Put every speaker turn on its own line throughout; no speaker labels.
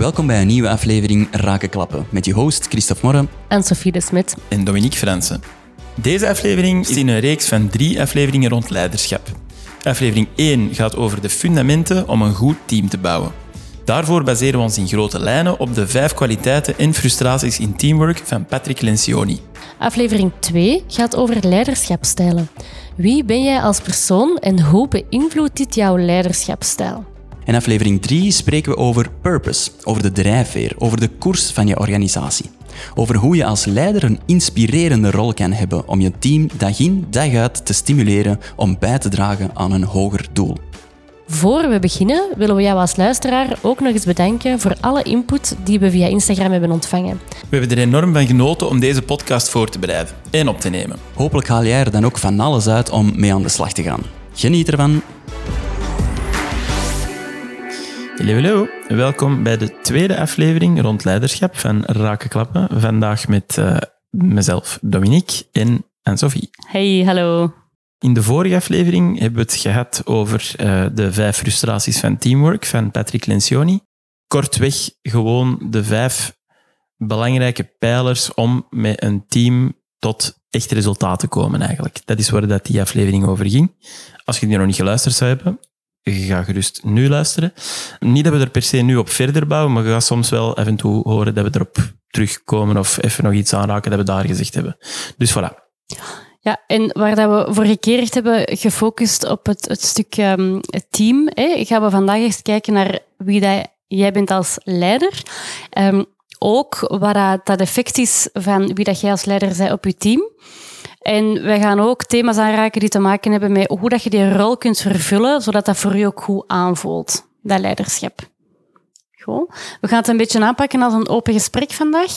Welkom bij een nieuwe aflevering Raken Klappen met je host Christophe Morre.
En Sophie de Smit.
en Dominique Fransen. Deze aflevering is in een reeks van drie afleveringen rond leiderschap. Aflevering 1 gaat over de fundamenten om een goed team te bouwen. Daarvoor baseren we ons in grote lijnen op de vijf kwaliteiten en frustraties in teamwork van Patrick Lencioni.
Aflevering 2 gaat over leiderschapstijlen. Wie ben jij als persoon en hoe beïnvloedt dit jouw leiderschapstijl?
In aflevering 3 spreken we over purpose, over de drijfveer, over de koers van je organisatie. Over hoe je als leider een inspirerende rol kan hebben om je team dag in dag uit te stimuleren om bij te dragen aan een hoger doel.
Voor we beginnen willen we jou als luisteraar ook nog eens bedanken voor alle input die we via Instagram hebben ontvangen.
We hebben er enorm van genoten om deze podcast voor te bereiden en op te nemen.
Hopelijk haal jij er dan ook van alles uit om mee aan de slag te gaan. Geniet ervan.
Hallo, hallo. Welkom bij de tweede aflevering rond leiderschap van Raken Klappen. Vandaag met eh, mezelf, Dominique en Anne-Sophie.
Hey, hallo.
In de vorige aflevering hebben we het gehad over eh, de vijf frustraties van teamwork van Patrick Lencioni. Kortweg gewoon de vijf belangrijke pijlers om met een team tot echt resultaat te komen eigenlijk. Dat is waar dat die aflevering over ging. Als je die nog niet geluisterd zou hebben, ga gerust nu luisteren. Niet dat we er per se nu op verder bouwen, maar je gaat soms wel af en toe horen dat we erop terugkomen of even nog iets aanraken dat we daar gezegd hebben. Dus voilà.
Ja, en waar dat we vorige keer echt hebben gefocust op het, het stuk ehm, het team, hè, gaan we vandaag eens kijken naar wie dat jij bent als leider. Ehm, ook wat dat, dat effect is van wie dat jij als leider bent op je team. En we gaan ook thema's aanraken die te maken hebben met hoe dat je die rol kunt vervullen, zodat dat voor je ook goed aanvoelt, dat leiderschap. Goed. We gaan het een beetje aanpakken als een open gesprek vandaag.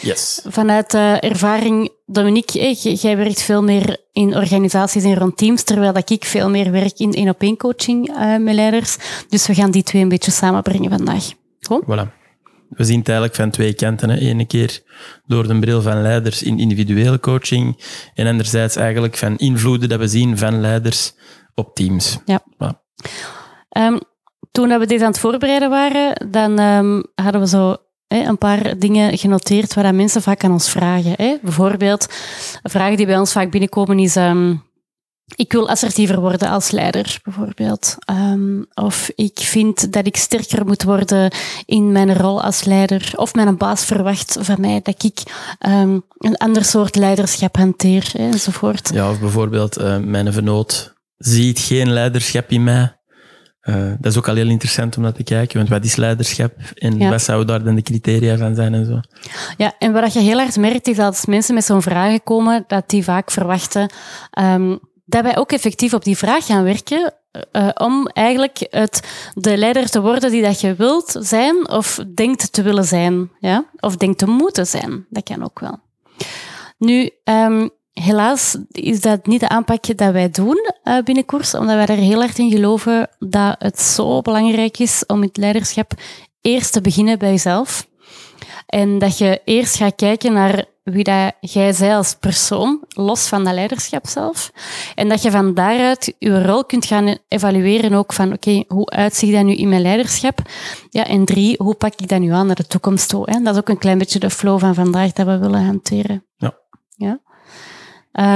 Yes.
Vanuit uh, ervaring, Dominique, eh, jij werkt veel meer in organisaties en rond teams, terwijl dat ik veel meer werk in één-op-één coaching uh, met leiders. Dus we gaan die twee een beetje samenbrengen vandaag. Goed?
Voilà. We zien het eigenlijk van twee kanten. Hè. Ene keer door de bril van leiders in individuele coaching en anderzijds eigenlijk van invloeden dat we zien van leiders op teams.
Ja. Um, toen dat we dit aan het voorbereiden waren, dan um, hadden we zo een paar dingen genoteerd waar mensen vaak aan ons vragen. Bijvoorbeeld, een vraag die bij ons vaak binnenkomen is... Um, ik wil assertiever worden als leider, bijvoorbeeld. Um, of ik vind dat ik sterker moet worden in mijn rol als leider. Of mijn baas verwacht van mij dat ik um, een ander soort leiderschap hanteer, hè, enzovoort.
Ja, of bijvoorbeeld, uh, mijn vernoot ziet geen leiderschap in mij. Uh, dat is ook al heel interessant om naar te kijken, want wat is leiderschap en ja. wat zouden daar dan de criteria van zijn en zo.
Ja, en wat je heel hard merkt is dat als mensen met zo'n vragen komen, dat die vaak verwachten um, dat wij ook effectief op die vraag gaan werken uh, om eigenlijk het, de leider te worden die dat je wilt zijn of denkt te willen zijn. Ja? Of denkt te moeten zijn. Dat kan ook wel. Nu, um, helaas is dat niet de aanpak dat wij doen uh, binnen koers, omdat wij er heel erg in geloven dat het zo belangrijk is om het leiderschap eerst te beginnen bij jezelf. En dat je eerst gaat kijken naar wie dat jij zij als persoon, los van dat leiderschap zelf. En dat je van daaruit je rol kunt gaan evalueren ook van, oké, okay, hoe uitziet dat nu in mijn leiderschap? Ja, en drie, hoe pak ik dat nu aan naar de toekomst toe? Hè? Dat is ook een klein beetje de flow van vandaag dat we willen hanteren.
Ja.
ja?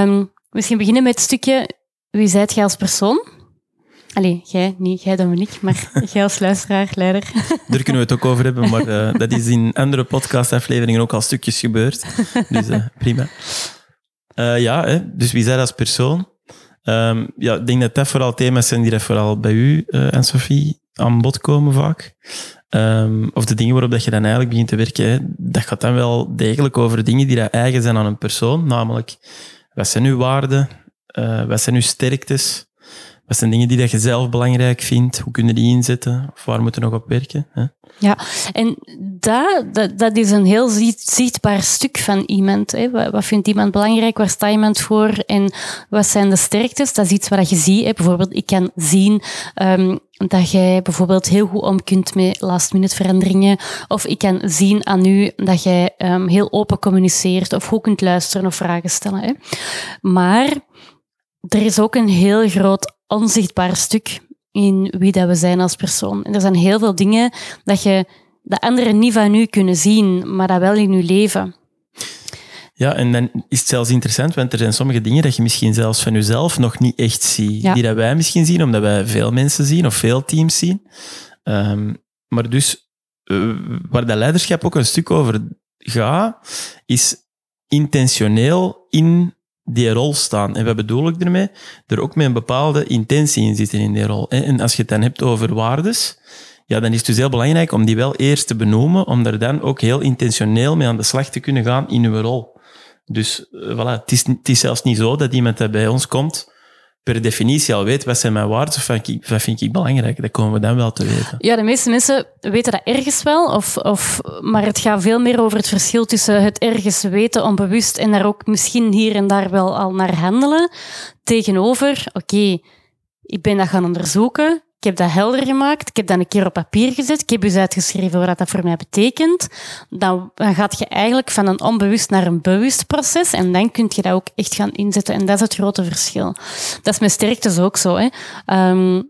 Um, misschien beginnen met het stukje, wie zijt jij als persoon? Allee, jij, niet jij Dominique, maar jij als luisteraar, leider.
Daar kunnen we het ook over hebben, maar uh, dat is in andere podcastafleveringen ook al stukjes gebeurd. Dus uh, prima. Uh, ja, hè, dus wie zij als persoon? Um, ja, ik denk dat dat vooral thema's zijn die vooral bij u en Sophie aan bod komen vaak. Um, of de dingen waarop dat je dan eigenlijk begint te werken, hè, dat gaat dan wel degelijk over dingen die dat eigen zijn aan een persoon. Namelijk, wat zijn uw waarden? wat zijn uw sterktes? Wat zijn dingen die dat je zelf belangrijk vindt? Hoe kunnen die inzetten? Of waar moeten we nog op werken? Hè?
Ja, en dat, dat, is een heel zichtbaar stuk van iemand. Hè. Wat, vindt iemand belangrijk? Waar staat iemand voor? En wat zijn de sterktes? Dat is iets wat je ziet. Hè. Bijvoorbeeld, ik kan zien um, dat jij bijvoorbeeld heel goed om kunt met last-minute veranderingen. Of ik kan zien aan u dat jij um, heel open communiceert of goed kunt luisteren of vragen stellen. Hè. Maar er is ook een heel groot onzichtbaar stuk in wie dat we zijn als persoon. En er zijn heel veel dingen dat je dat anderen niet van u kunnen zien, maar dat wel in uw leven.
Ja, en dan is het zelfs interessant, want er zijn sommige dingen dat je misschien zelfs van jezelf nog niet echt ziet.
Ja.
Die dat wij misschien zien, omdat wij veel mensen zien of veel teams zien. Ehm, maar dus, eh, waar dat leiderschap ook een stuk over gaat, is intentioneel in die rol staan. En wat bedoel ik ermee? Er ook met een bepaalde intentie in zitten in die rol. En als je het dan hebt over waardes, ja, dan is het dus heel belangrijk om die wel eerst te benoemen, om daar dan ook heel intentioneel mee aan de slag te kunnen gaan in uw rol. Dus eh, voilà, het is, het is zelfs niet zo dat iemand dat bij ons komt per definitie al weet wat zijn mijn waarden of wat, vind ik belangrijk. Dat komen we dan wel te weten.
Ja, de meeste mensen weten dat ergens wel, of, of, maar het gaat veel meer over het verschil tussen het ergens weten onbewust en daar ook misschien hier en daar wel al naar handelen, tegenover, oké, ik ben dat gaan onderzoeken, ik heb dat helder gemaakt, ik heb dat een keer op papier gezet, ik heb dus uitgeschreven wat dat voor mij betekent. Dan, gaat je eigenlijk van een onbewust naar een bewust proces en dan kun je dat ook echt gaan inzetten. En dat is het grote verschil. Dat is met sterktes ook zo. Hè. Ehm,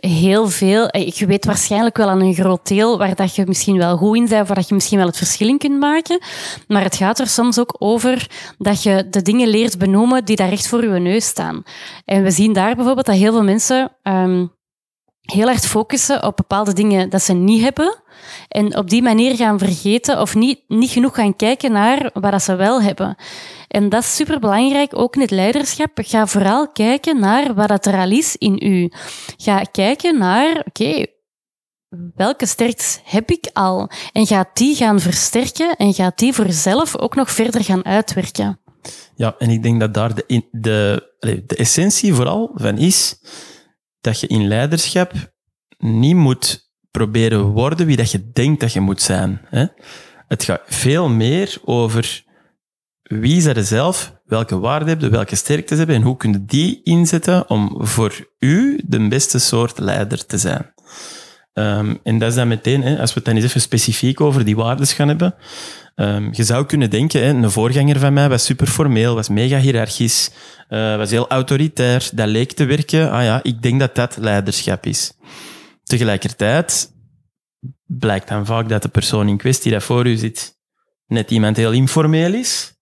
heel veel. eh, Je weet waarschijnlijk wel aan een groot deel waar dat je misschien wel goed in bent, waar dat je misschien wel het verschil in kunt maken. Maar het gaat er soms ook over dat je de dingen leert benoemen die daar recht voor je neus staan. En we zien daar bijvoorbeeld dat heel veel mensen ehm, heel hard focussen op bepaalde dingen dat ze niet hebben. En op die manier gaan vergeten of niet, niet genoeg gaan kijken naar wat ze wel hebben. En dat is superbelangrijk, ook in het leiderschap. Ga vooral kijken naar wat dat er al is in u. Ga kijken naar, oké, welke sterktes heb ik al? En ga die gaan versterken en ga die voor jezelf ook nog verder gaan uitwerken.
Ja, en ik denk dat daar de, de, de essentie vooral van is dat je in leiderschap niet moet proberen worden wie dat je denkt dat je moet zijn. Hè? Het gaat veel meer over wie zijn er zelf, welke waarden hebben, welke sterktes hebben en hoe kun je die inzetten om voor u de beste soort leider te zijn. Ehm, en dat is dan meteen, als we het dan eens even specifiek over die waarden gaan hebben. Ehm, je zou kunnen denken, hè, een voorganger van mij was super formeel, was mega hiërarchisch, eh, was heel autoritair, dat leek te werken. Ah ja, ik denk dat dat leiderschap is. Tegelijkertijd blijkt dan vaak dat de persoon in kwestie dat voor u zit net iemand heel informeel is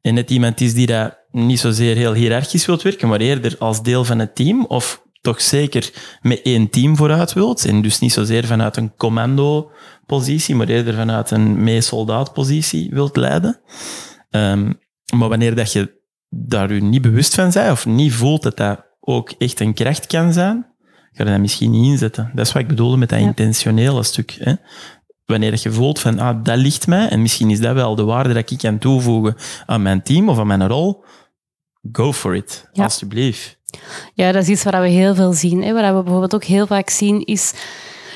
en net iemand is die dat niet zozeer heel hiërarchisch wilt werken, maar eerder als deel van het team of toch zeker met één team vooruit wilt. En dus niet zozeer vanuit een commando-positie, maar eerder vanuit een mee-soldaat-positie wilt leiden. Ehm, maar wanneer dat je daar u niet bewust van bent of niet voelt dat dat ook echt een kracht kan zijn, ga je dat misschien niet inzetten. Dat is wat ik bedoelde met dat
Ja.
intentionele stuk. Hè? Wanneer dat je voelt van, ah, dat ligt mij, en misschien is dat wel de waarde dat ik kan toevoegen aan mijn team of aan mijn rol, go for it,
Ja.
alsjeblieft.
Ja, dat is iets wat we heel veel zien. Hè. Wat we bijvoorbeeld ook heel vaak zien is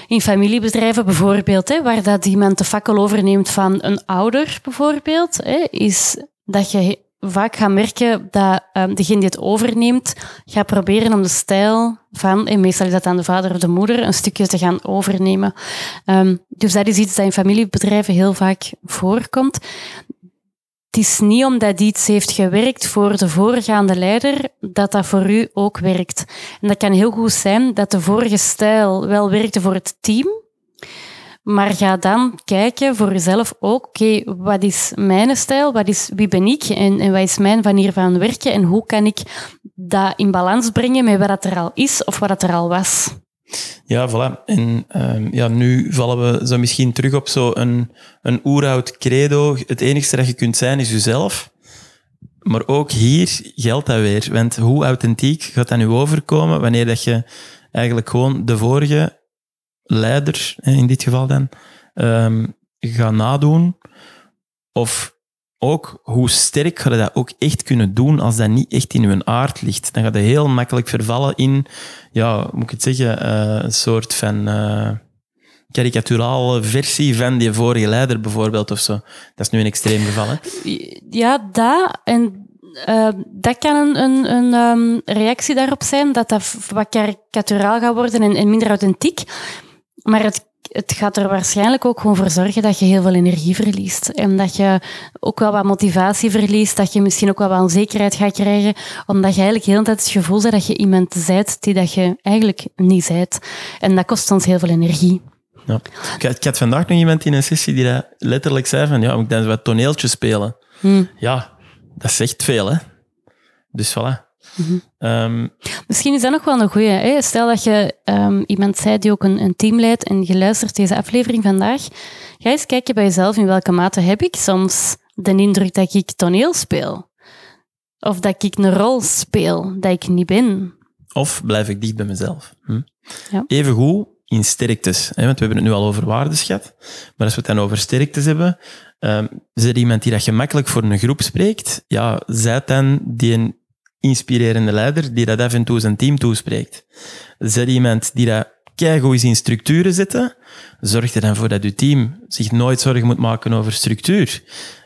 in familiebedrijven bijvoorbeeld, hè, waar dat iemand de fakkel overneemt van een ouder bijvoorbeeld, hè, is dat je vaak gaat merken dat ehm, degene die het overneemt, gaat proberen om de stijl van, en meestal is dat dan de vader of de moeder, een stukje te gaan overnemen. Ehm, dus dat is iets dat in familiebedrijven heel vaak voorkomt. Het is niet omdat iets heeft gewerkt voor de voorgaande leider, dat dat voor u ook werkt. En dat kan heel goed zijn dat de vorige stijl wel werkte voor het team, maar ga dan kijken voor jezelf ook, oké, wat is mijn stijl, wat is, wie ben ik en, en wat is mijn manier van werken en hoe kan ik dat in balans brengen met wat er al is of wat er al was.
Ja, voilà. En ehm, ja, nu vallen we zo misschien terug op zo'n een oeroud credo. Het enige dat je kunt zijn is jezelf. Maar ook hier geldt dat weer. Want hoe authentiek gaat dat nu overkomen wanneer dat je eigenlijk gewoon de vorige leider, in dit geval dan, ehm, gaat nadoen? Of ook hoe sterk ga je dat ook echt kunnen doen als dat niet echt in je aard ligt? Dan gaat je heel makkelijk vervallen in, ja, moet ik het zeggen, eh, een soort van uh, versie van die vorige leider bijvoorbeeld of zo. Dat is nu een extreem geval, hè?
Ja, dat. En uh, dat kan een, een, een um, reactie daarop zijn, dat dat wat karikaturaal gaat worden en, en minder authentiek. Maar het het gaat er waarschijnlijk ook gewoon voor zorgen dat je heel veel energie verliest. En dat je ook wel wat motivatie verliest. Dat je misschien ook wel wat onzekerheid gaat krijgen. Omdat je eigenlijk heel de tijd het gevoel hebt dat je iemand zijt die dat je eigenlijk niet zijt. En dat kost ons heel veel energie.
Ja. Ik, had, ik had vandaag nog iemand in een sessie die dat letterlijk zei van ja, moet ik dan wat toneeltjes spelen?
Hm.
Ja, dat zegt veel, hè. Dus voilà.
Mhm.
Ehm,
Misschien is dat nog wel een goeie. Hè? Stel dat je ehm, iemand zei die ook een, een team leidt en je luistert deze aflevering vandaag. Ga eens kijken bij jezelf in welke mate heb ik soms de indruk dat ik toneel speel. Of dat ik een rol speel dat ik niet ben.
Of blijf ik dicht bij mezelf? Hm?
Ja.
Evengoed in sterktes. Hè? Want we hebben het nu al over waardes gehad. Maar als we het dan over sterktes hebben, ehm is er iemand die dat gemakkelijk voor een groep spreekt? Ja, zij dan die een inspirerende leider die dat af en toe zijn team toespreekt. Zet iemand die dat keigoed is in structuren zetten, zorg er dan voor dat je team zich nooit zorgen moet maken over structuur.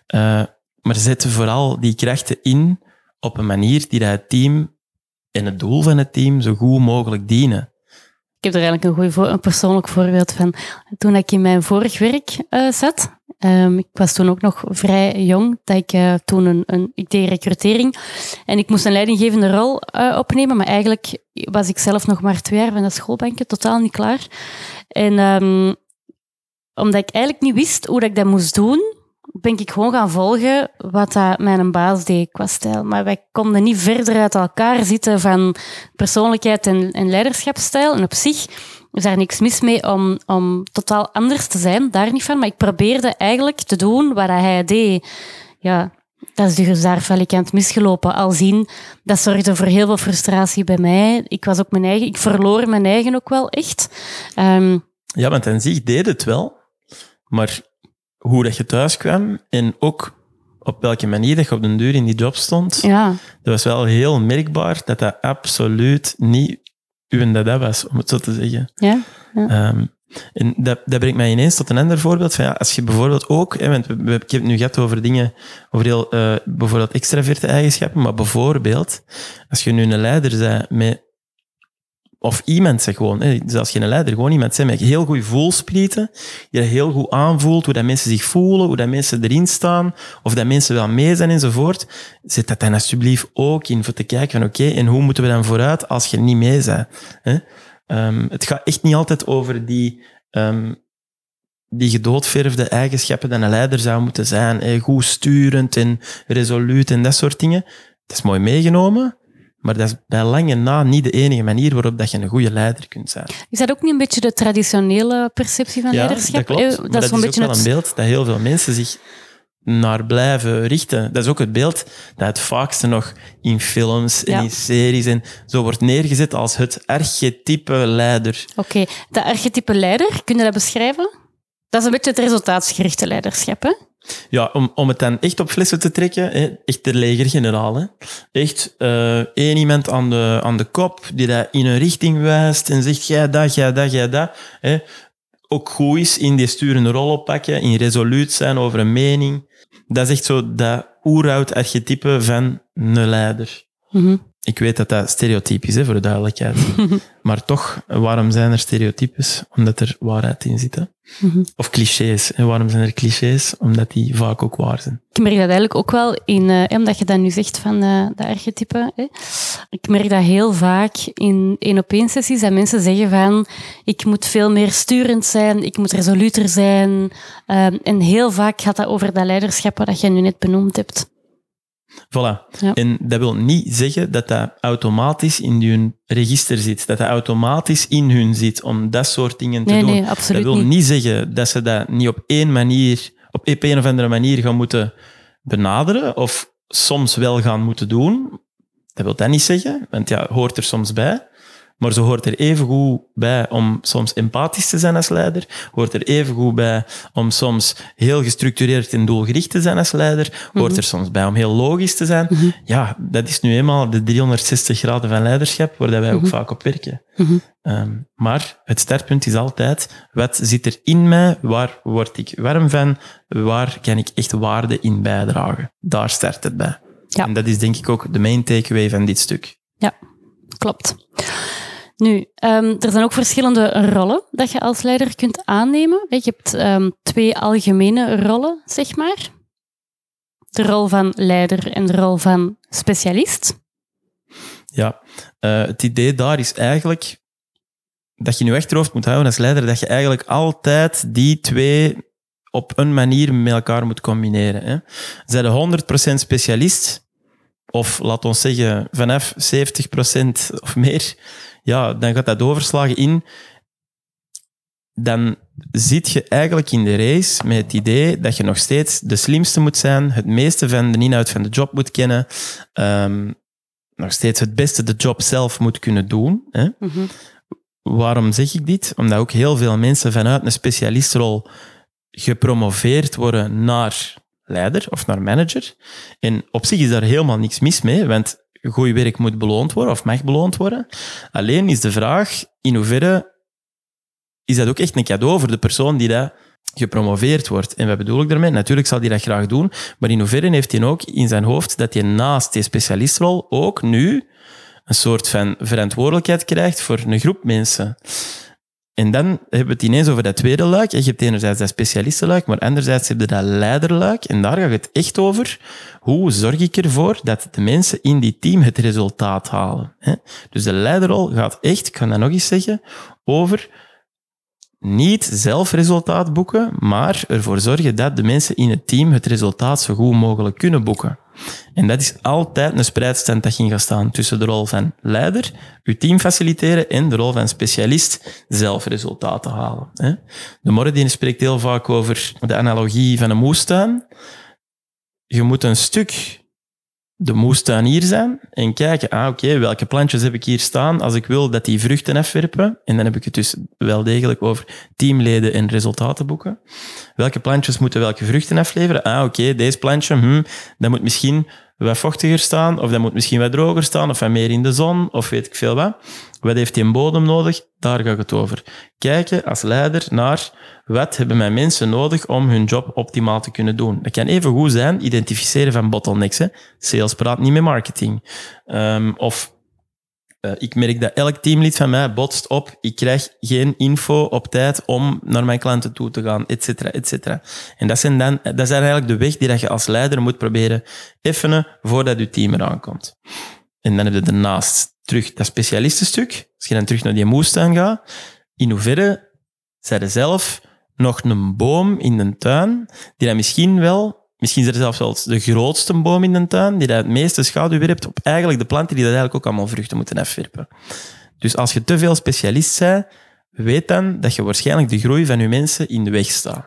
Eh, maar zet vooral die krachten in op een manier die dat het team en het doel van het team zo goed mogelijk dienen.
Ik heb er eigenlijk een, voor, een persoonlijk voorbeeld van. Toen ik in mijn vorig werk eh, zat, ehm, ik was toen ook nog vrij jong, dat ik eh, toen een, een, ik deed recrutering en ik moest een leidinggevende rol eh, opnemen, maar eigenlijk was ik zelf nog maar twee jaar van de schoolbanken, totaal niet klaar. En ehm, omdat ik eigenlijk niet wist hoe dat ik dat moest doen, ben ik gewoon gaan volgen wat dat mijn baas deed qua stijl. Maar wij konden niet verder uit elkaar zitten van persoonlijkheid en, en leiderschapsstijl. En op zich is daar niks mis mee om, om totaal anders te zijn, daar niet van. Maar ik probeerde eigenlijk te doen wat hij deed. Ja, dat is dus daar valikant misgelopen. Al zien, dat zorgde voor heel veel frustratie bij mij. Ik was ook mijn eigen, ik verloor mijn eigen ook wel echt. Ehm,
Ja, want aan zich deed het wel, maar hoe dat je thuis kwam en ook op welke manier dat je op den duur in die job stond,
ja,
dat was wel heel merkbaar dat dat absoluut niet uw dada was, om het zo te zeggen.
ja,
Ehm, en dat, dat brengt mij ineens tot een ander voorbeeld. Van, ja, als je bijvoorbeeld ook, hè, want we, we- ik heb het nu gehad over dingen, over heel, eh, bijvoorbeeld extraverte eigenschappen, maar bijvoorbeeld, als je nu een leider bent met, of iemand zegt gewoon, hè, zelfs geen leider, gewoon iemand zijn met heel goed voelsprieten, die dat heel goed aanvoelt, hoe dat mensen zich voelen, hoe dat mensen erin staan, of dat mensen wel mee zijn enzovoort. Zet dat dan alsjeblieft ook in voor te kijken van oké, en hoe moeten we dan vooruit als je niet mee bent? Hè? Ehm, het gaat echt niet altijd over die, ehm, die gedoodverfde eigenschappen dat een leider zou moeten zijn. hè. Goed sturend en resoluut en dat soort dingen. Dat is mooi meegenomen, maar dat is bij lange na niet de enige manier waarop dat je een goede leider kunt zijn.
Is dat ook niet een beetje de traditionele perceptie van leiderschap?
dat klopt.
Eh,
Maar
Dat is
ook wel
het...
een beeld dat heel veel mensen zich naar blijven richten. Dat is ook het beeld dat het vaakste nog in films en
Ja.
in series en zo wordt neergezet als het archetype leider.
Oké, de archetype leider, kun je dat beschrijven? Dat is een beetje het resultaatsgerichte leiderschap, hè?
Ja, om, om het dan echt op flessen te trekken, hè, echt de legergeneraal. Echt eh, één iemand aan de, aan de kop die dat in een richting wijst en zegt, jij dat, jij dat, jij dat. Hè. Ook goed is in die sturende rol oppakken, in resoluut zijn over een mening. Dat is echt zo dat oeroud archetype van een leider.
Mhm.
Ik weet dat dat stereotypisch is, hè, voor de duidelijkheid. maar toch, waarom zijn er stereotypes? Omdat er waarheid in zit. Hè?
Mhm.
Of clichés. En waarom zijn er clichés? Omdat die vaak ook waar zijn.
Ik merk dat eigenlijk ook wel in, eh, omdat je dat nu zegt van eh, de archetype. Hè. Ik merk dat heel vaak in één op één sessies dat mensen zeggen van ik moet veel meer sturend zijn, ik moet resoluter zijn. Ehm, en heel vaak gaat dat over dat leiderschap wat je nu net benoemd hebt.
Voilà.
Ja.
En dat wil niet zeggen dat dat automatisch in hun register zit. Dat dat automatisch in hun zit om dat soort dingen te
Nee,
doen.
nee,
dat wil
niet.
niet. zeggen dat ze dat niet op één manier, op een of andere manier gaan moeten benaderen of soms wel gaan moeten doen. Dat wil dat niet zeggen, want ja, hoort er soms bij. Maar ze hoort er even goed bij om soms empathisch te zijn als leider. Hoort er even goed bij om soms heel gestructureerd en doelgericht te zijn als leider. Hoort
Mhm.
er soms bij om heel logisch te zijn. Ja, dat is nu eenmaal de 360 graden van leiderschap waar dat wij ook vaak op werken.
Mhm.
Ehm, maar het startpunt is altijd, wat zit er in mij? Waar word ik warm van? Waar kan ik echt waarde in bijdragen? Daar start het bij.
Ja.
En dat is denk ik ook de main takeaway van dit stuk.
Ja, klopt. Nu, ehm, er zijn ook verschillende rollen dat je als leider kunt aannemen. Je hebt ehm, twee algemene rollen, zeg maar. De rol van leider en de rol van specialist.
Ja, eh, het idee daar is eigenlijk dat je in je achterhoofd moet houden als leider, dat je eigenlijk altijd die twee op een manier met elkaar moet combineren. Hè. Zijn de 100% specialist, of laat ons zeggen vanaf 70% of meer, ja, dan gaat dat overslagen in. Dan zit je eigenlijk in de race met het idee dat je nog steeds de slimste moet zijn, het meeste van de inhoud van de job moet kennen, ehm, nog steeds het beste de job zelf moet kunnen doen. Hè.
Mhm.
Waarom zeg ik dit? Omdat ook heel veel mensen vanuit een specialistrol gepromoveerd worden naar leider of naar manager. En op zich is daar helemaal niks mis mee, want goed werk moet beloond worden of mag beloond worden. Alleen is de vraag in hoeverre is dat ook echt een cadeau voor de persoon die dat gepromoveerd wordt. En wat bedoel ik daarmee? Natuurlijk zal hij dat graag doen, maar in hoeverre heeft hij ook in zijn hoofd dat hij naast die specialistrol ook nu een soort van verantwoordelijkheid krijgt voor een groep mensen. En dan hebben we het ineens over dat tweede luik. Je hebt enerzijds dat specialistenluik, maar anderzijds heb je dat leiderluik. En daar gaat het echt over. Hoe zorg ik ervoor dat de mensen in die team het resultaat halen? Dus de leiderrol gaat echt, ik kan dat nog eens zeggen, over niet zelf resultaat boeken, maar ervoor zorgen dat de mensen in het team het resultaat zo goed mogelijk kunnen boeken. En dat is altijd een spreidstand dat ging gaan staan tussen de rol van leider, uw team faciliteren, en de rol van specialist, zelf resultaten halen. De Morredien spreekt heel vaak over de analogie van een moestuin. Je moet een stuk de moestuin hier zijn en kijken, ah oké, welke plantjes heb ik hier staan als ik wil dat die vruchten afwerpen. En dan heb ik het dus wel degelijk over teamleden en resultaten boeken. Welke plantjes moeten welke vruchten afleveren? Ah oké, deze plantje, hm, dat moet misschien wat vochtiger staan, of dat moet misschien wat droger staan, of wat meer in de zon, of weet ik veel wat. Wat heeft die bodem nodig? Daar gaat het over. Kijken als leider naar wat hebben mijn mensen nodig om hun job optimaal te kunnen doen. Dat kan even goed zijn, identificeren van bottlenecks. Hè. Sales praat niet met marketing. Um, of uh, ik merk dat elk teamlid van mij botst op, ik krijg geen info op tijd om naar mijn klanten toe te gaan, et cetera, et cetera. En dat, zijn dan, dat is eigenlijk de weg die dat je als leider moet proberen effenen voordat je team eraan komt. En dan heb je daarnaast terug dat specialistenstuk. Als je dan terug naar die moestuin gaat, in hoeverre zij zelf nog een boom in de tuin, die dan misschien wel, misschien is er zelfs wel de grootste boom in de tuin, die het meeste schaduw werpt op eigenlijk de planten die dat eigenlijk ook allemaal vruchten moeten afwerpen. Dus als je te veel specialist bent, weet dan dat je waarschijnlijk de groei van je mensen in de weg staat.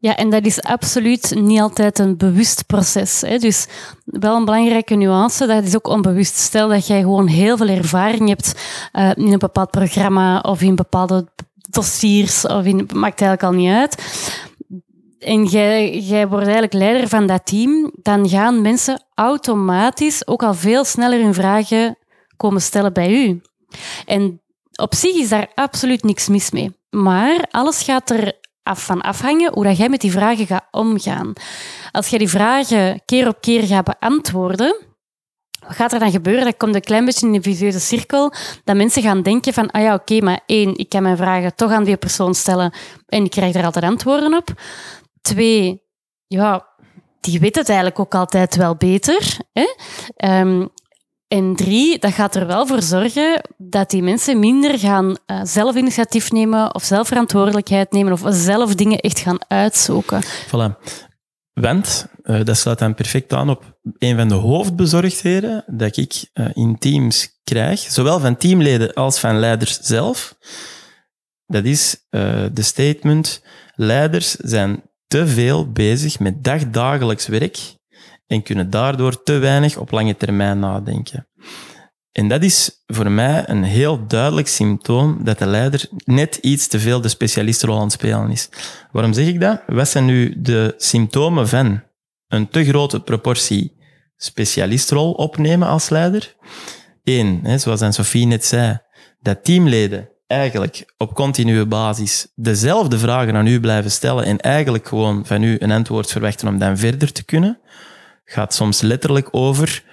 Ja, en dat is absoluut niet altijd een bewust proces. Hè. Dus wel een belangrijke nuance, dat is ook onbewust. Stel dat jij gewoon heel veel ervaring hebt uh, in een bepaald programma of in bepaalde dossiers, of in, maakt eigenlijk al niet uit. En jij, jij wordt eigenlijk leider van dat team, dan gaan mensen automatisch ook al veel sneller hun vragen komen stellen bij u. En op zich is daar absoluut niks mis mee. Maar alles gaat er af van afhangen hoe dat jij met die vragen gaat omgaan. Als jij die vragen keer op keer gaat beantwoorden, wat gaat er dan gebeuren? Dat komt een klein beetje in een visieuze cirkel, dat mensen gaan denken van, ah ja, oké, maar één, ik kan mijn vragen toch aan die persoon stellen en ik krijg er altijd antwoorden op. Twee, ja, die weet het eigenlijk ook altijd wel beter. Hè? Ehm, en drie, dat gaat er wel voor zorgen dat die mensen minder gaan uh, zelf initiatief nemen of zelf verantwoordelijkheid nemen of zelf dingen echt gaan uitzoeken.
Voilà. Want, uh, dat sluit dan perfect aan op een van de hoofdbezorgdheden dat ik uh, in teams krijg, zowel van teamleden als van leiders zelf. Dat is de statement, leiders zijn te veel bezig met dagdagelijks werk en kunnen daardoor te weinig op lange termijn nadenken. En dat is voor mij een heel duidelijk symptoom dat de leider net iets te veel de specialistenrol aan het spelen is. Waarom zeg ik dat? Wat zijn nu de symptomen van een te grote proportie specialistrol opnemen als leider? Eén, zoals Sophie net zei, dat teamleden eigenlijk op continue basis dezelfde vragen aan u blijven stellen en eigenlijk gewoon van u een antwoord verwachten om dan verder te kunnen gaat soms letterlijk over.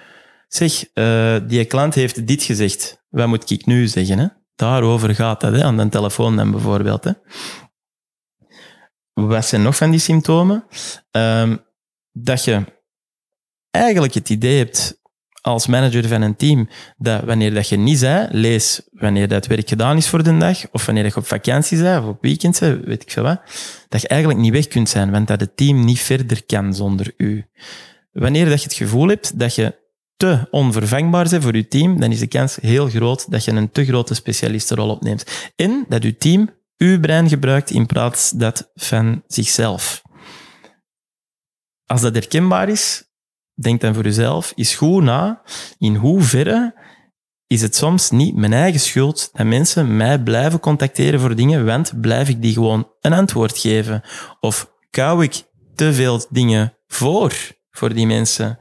Zeg, uh, die klant heeft dit gezegd. Wat moet ik nu zeggen? Hè? Daarover gaat dat, hè? aan de telefoon dan bijvoorbeeld. Hè? Wat zijn nog van die symptomen? Um, dat je eigenlijk het idee hebt als manager van een team dat wanneer dat je niet zei, lees wanneer dat werk gedaan is voor de dag, of wanneer je op vakantie bent, of op weekend bent, weet ik veel wat, dat je eigenlijk niet weg kunt zijn, want dat het team niet verder kan zonder u. Wanneer dat je het gevoel hebt dat je te onvervangbaar bent voor je team, dan is de kans heel groot dat je een te grote specialistenrol opneemt. En dat je team uw brein gebruikt in plaats dat van zichzelf. Als dat herkenbaar is, denk dan voor jezelf, is goed na in hoeverre is het soms niet mijn eigen schuld dat mensen mij blijven contacteren voor dingen, want blijf ik die gewoon een antwoord geven? Of kou ik te veel dingen voor, voor die mensen,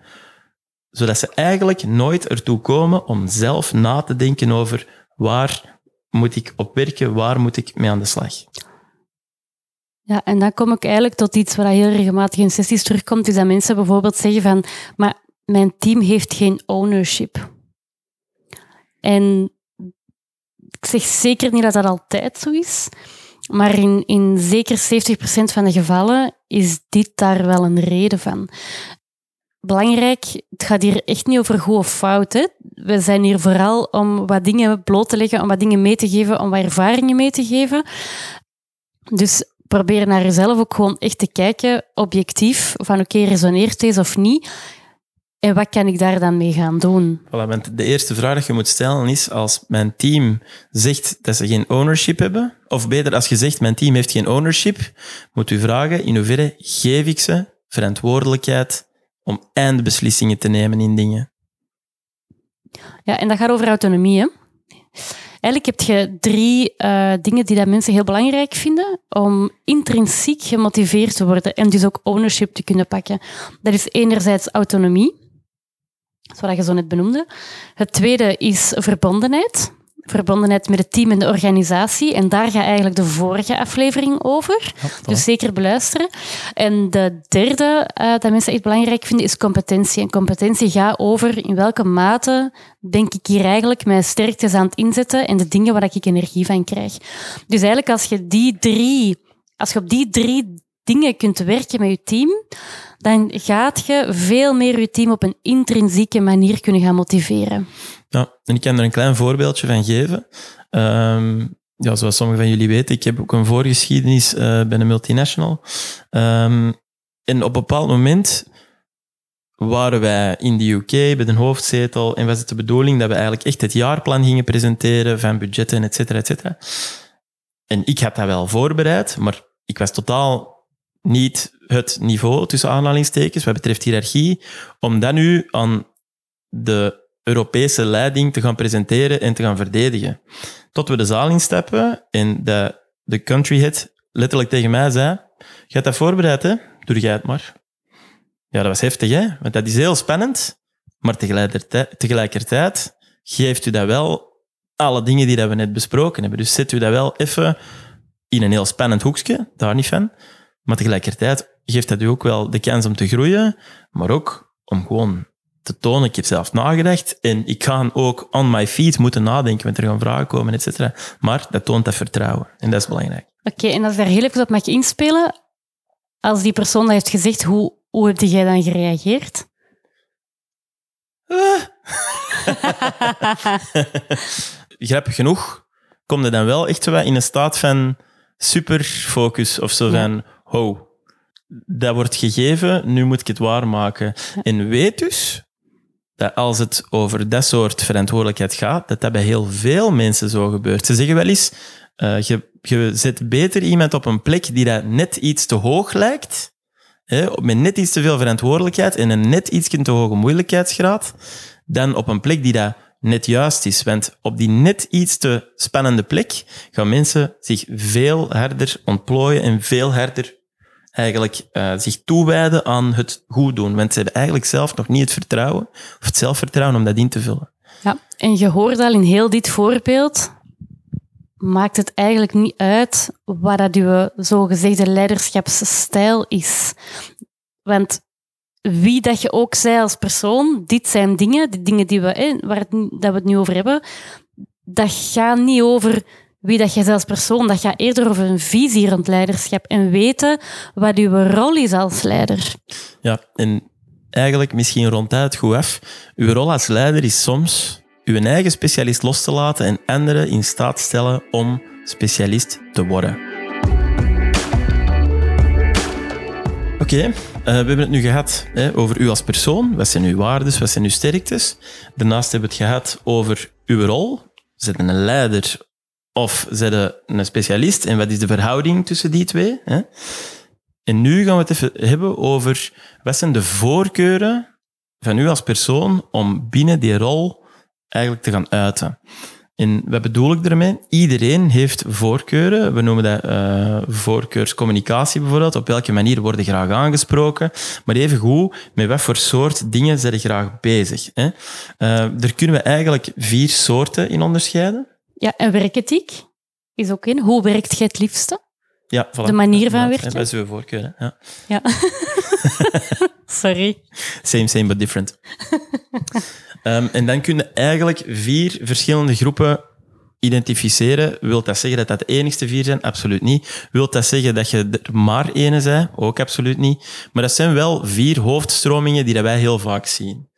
zodat ze eigenlijk nooit ertoe komen om zelf na te denken over waar moet ik op werken, waar moet ik mee aan de slag?
Ja, en dan kom ik eigenlijk tot iets wat heel regelmatig in sessies terugkomt, is dat mensen bijvoorbeeld zeggen van, maar mijn team heeft geen ownership. En ik zeg zeker niet dat dat altijd zo is, maar in, in zeker 70% van de gevallen is dit daar wel een reden van. Belangrijk, het gaat hier echt niet over goed of fout. We zijn hier vooral om wat dingen bloot te leggen, om wat dingen mee te geven, om wat ervaringen mee te geven. Dus probeer naar jezelf ook gewoon echt te kijken, objectief, van oké, resoneert deze of niet? En wat kan ik daar dan mee gaan doen?
Voilà, de eerste vraag die je moet stellen is, als mijn team zegt dat ze geen ownership hebben, of beter, als je zegt mijn team heeft geen ownership, moet u vragen in hoeverre geef ik ze verantwoordelijkheid om eindbeslissingen te nemen in dingen.
Ja, en dat gaat over autonomie. Hè? Eigenlijk heb je drie uh, dingen die dat mensen heel belangrijk vinden om intrinsiek gemotiveerd te worden en dus ook ownership te kunnen pakken. Dat is enerzijds autonomie, zoals je zo net benoemde. Het tweede is verbondenheid verbondenheid met het team en de organisatie. En daar gaat eigenlijk de vorige aflevering over. dus zeker beluisteren. En de derde uh, dat mensen echt belangrijk vinden is competentie. En competentie gaat over in welke mate denk ik hier eigenlijk mijn sterktes aan het inzetten en de dingen waar ik energie van krijg. Dus eigenlijk als je die drie, als je op die drie dingen kunt werken met je team, dan gaat je veel meer je team op een intrinsieke manier kunnen gaan motiveren.
Ja, en ik kan er een klein voorbeeldje van geven. Um, ja, zoals sommigen van jullie weten, ik heb ook een voorgeschiedenis uh, bij een multinational. Um, en op een bepaald moment waren wij in de UK bij de hoofdzetel en was het de bedoeling dat we eigenlijk echt het jaarplan gingen presenteren van budgetten, et cetera, et cetera. En ik had dat wel voorbereid, maar ik was totaal niet het niveau tussen aanhalingstekens wat betreft hiërarchie, om dat nu aan de Europese leiding te gaan presenteren en te gaan verdedigen. Tot we de zaal instappen en de, de country head letterlijk tegen mij zei, hebt dat voorbereid, hè? Doe jij het maar. Ja, dat was heftig, hè? Want dat is heel spannend, maar tegelijkertijd, tegelijkertijd geeft u dat wel alle dingen die dat we net besproken hebben. Dus zet u dat wel even in een heel spannend hoekje, daar niet van. Maar tegelijkertijd geeft dat u ook wel de kans om te groeien, maar ook om gewoon te tonen, ik heb zelf nagedacht en ik ga ook on my feet moeten nadenken, want er gaan vragen komen, et cetera. Maar dat toont dat vertrouwen en dat is belangrijk.
Oké, en als ik daar heel even op mag inspelen, als die persoon dat heeft gezegd, hoe, hoe heb jij dan gereageerd? Uh.
Grappig genoeg kom je dan wel echt in een staat van superfocus of zo van, ho, dat wordt gegeven, nu moet ik het waarmaken. En weet dus dat als het over dat soort verantwoordelijkheid gaat, dat dat bij heel veel mensen zo gebeurt. Ze zeggen wel eens, uh, je, je zet beter iemand op een plek die dat net iets te hoog lijkt, hè, met net iets te veel verantwoordelijkheid en een net iets te hoge moeilijkheidsgraad, dan op een plek die dat net juist is. Want op die net iets te spannende plek gaan mensen zich veel harder ontplooien en veel harder eigenlijk uh, zich toewijden aan het goed doen. Want ze hebben eigenlijk zelf nog niet het vertrouwen, of het zelfvertrouwen om dat in te vullen.
Ja, en je hoort al in heel dit voorbeeld, maakt het eigenlijk niet uit wat dat zogezegde leiderschapsstijl is. Want wie dat je ook zij als persoon, dit zijn dingen, die dingen die we, waar het, dat we het nu over hebben, dat gaat niet over wie dat je als persoon, dat gaat eerder over een visie rond leiderschap en weten wat uw rol is als leider.
Ja, en eigenlijk misschien ronduit goed af. Uw rol als leider is soms uw eigen specialist los te laten en anderen in staat stellen om specialist te worden. Oké, eh, we hebben het nu gehad hè, over u als persoon. Wat zijn uw waarden, wat zijn uw sterktes? Daarnaast hebben we het gehad over uw rol. Zet een leider of zet een specialist? En wat is de verhouding tussen die twee? Hè? En nu gaan we het even hebben over wat zijn de voorkeuren van u als persoon om binnen die rol eigenlijk te gaan uiten. En wat bedoel ik ermee? Iedereen heeft voorkeuren. We noemen dat uh, voorkeurscommunicatie bijvoorbeeld. Op welke manier worden graag aangesproken. Maar even goed, met wat voor soort dingen zijn graag bezig? Hè? Uh, er kunnen we eigenlijk vier soorten in onderscheiden.
Ja, en werkethiek is ook in. Hoe werkt jij het liefste?
Ja, voilà.
De manier van werken.
Dat is uw voorkeur. Ja.
ja. Sorry.
Same, same, but different. um, en dan kun je eigenlijk vier verschillende groepen identificeren. Wilt dat zeggen dat dat de enigste vier zijn? Absoluut niet. Wilt dat zeggen dat je er maar ene bent? Ook absoluut niet. Maar dat zijn wel vier hoofdstromingen die wij heel vaak zien.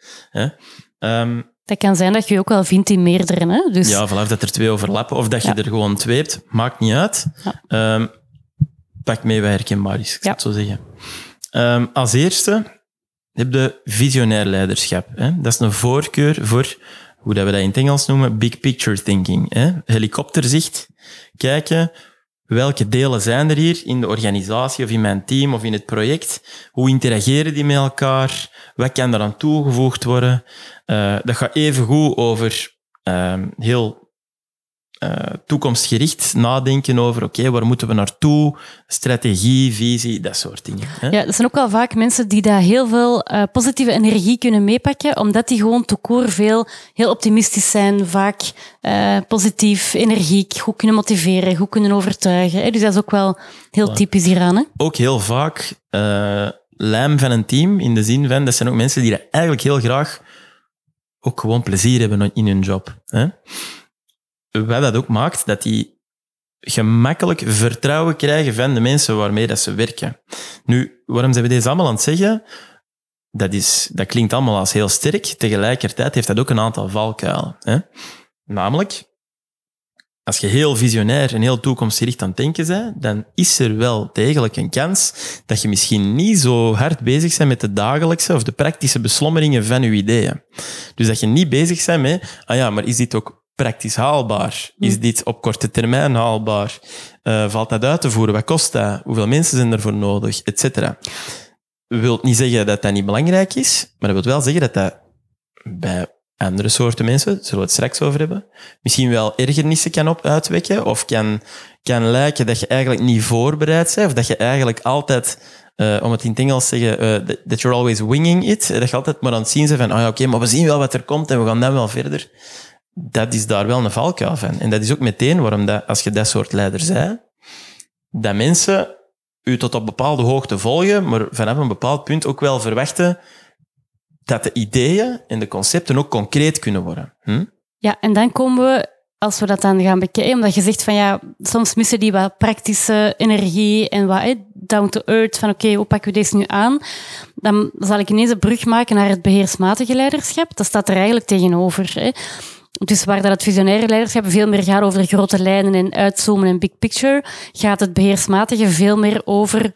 Um,
dat kan zijn dat je ook wel vindt in meerdere. Hè? Dus...
Ja, vanaf dat er twee overlappen of dat je er gewoon twee hebt, maakt niet uit. Ja. Um, pak mee wat herkenbaar is, ik ja. het zo zeggen. Um, als eerste heb je visionair leiderschap. Hè? Dat is een voorkeur voor, hoe dat we dat in het Engels noemen, big picture thinking. Hè? Helikopterzicht. Kijken, welke delen zijn er hier in de organisatie of in mijn team of in het project? Hoe interageren die met elkaar? Wat kan er aan toegevoegd worden? Uh, dat gaat even goed over uh, heel uh, toekomstgericht nadenken over, oké, waar moeten we naartoe? Strategie, visie, dat soort dingen. Hè?
Ja, er zijn ook wel vaak mensen die daar heel veel uh, positieve energie kunnen meepakken, omdat die gewoon toekoor veel heel optimistisch zijn, vaak uh, positief, energiek, goed kunnen motiveren, goed kunnen overtuigen. Hè? Dus dat is ook wel heel typisch hieraan. Hè?
Ook heel vaak lijm van een team, in de zin van, dat zijn ook mensen die eigenlijk heel graag ook gewoon plezier hebben in hun job. Hè? Wat dat ook maakt, dat die gemakkelijk vertrouwen krijgen van de mensen waarmee dat ze werken. Nu, waarom zijn we deze allemaal aan het zeggen? Dat, is, dat klinkt allemaal als heel sterk. Tegelijkertijd heeft dat ook een aantal valkuilen. Hè? Namelijk, als je heel visionair en heel toekomstgericht aan het denken bent, dan is er wel degelijk een kans dat je misschien niet zo hard bezig bent met de dagelijkse of de praktische beslommeringen van je ideeën. Dus dat je niet bezig bent met, ah ja, maar is dit ook praktisch haalbaar? Is hm. dit op korte termijn haalbaar? Uh, valt dat uit te voeren? Wat kost dat? Hoeveel mensen zijn ervoor nodig? Etcetera. Dat wil niet zeggen dat dat niet belangrijk is, maar dat wil wel zeggen dat dat bij andere soorten mensen, daar zullen we het straks over hebben, misschien wel ergernissen kan op uitwekken of kan, kan lijken dat je eigenlijk niet voorbereid bent of dat je eigenlijk altijd, uh, om het in het Engels te zeggen, uh, that you're always winging it, dat je altijd maar aan het zien bent van, oh ja, oké, okay, maar we zien wel wat er komt en we gaan dan wel verder. Dat is daar wel een valkuil van. En dat is ook meteen waarom dat, als je dat soort leider bent, dat mensen u tot op bepaalde hoogte volgen, maar vanaf een bepaald punt ook wel verwachten dat de ideeën en de concepten ook concreet kunnen worden. Hm?
Ja, en dan komen we, als we dat dan gaan bekijken, omdat je zegt van ja, soms missen die wat praktische energie en wat down to earth, van oké, hoe pakken we deze nu aan? Dan zal ik ineens een brug maken naar het beheersmatige leiderschap. Dat staat er eigenlijk tegenover. Dus waar dat het visionaire leiderschap veel meer gaat over grote lijnen en uitzoomen en big picture, gaat het beheersmatige veel meer over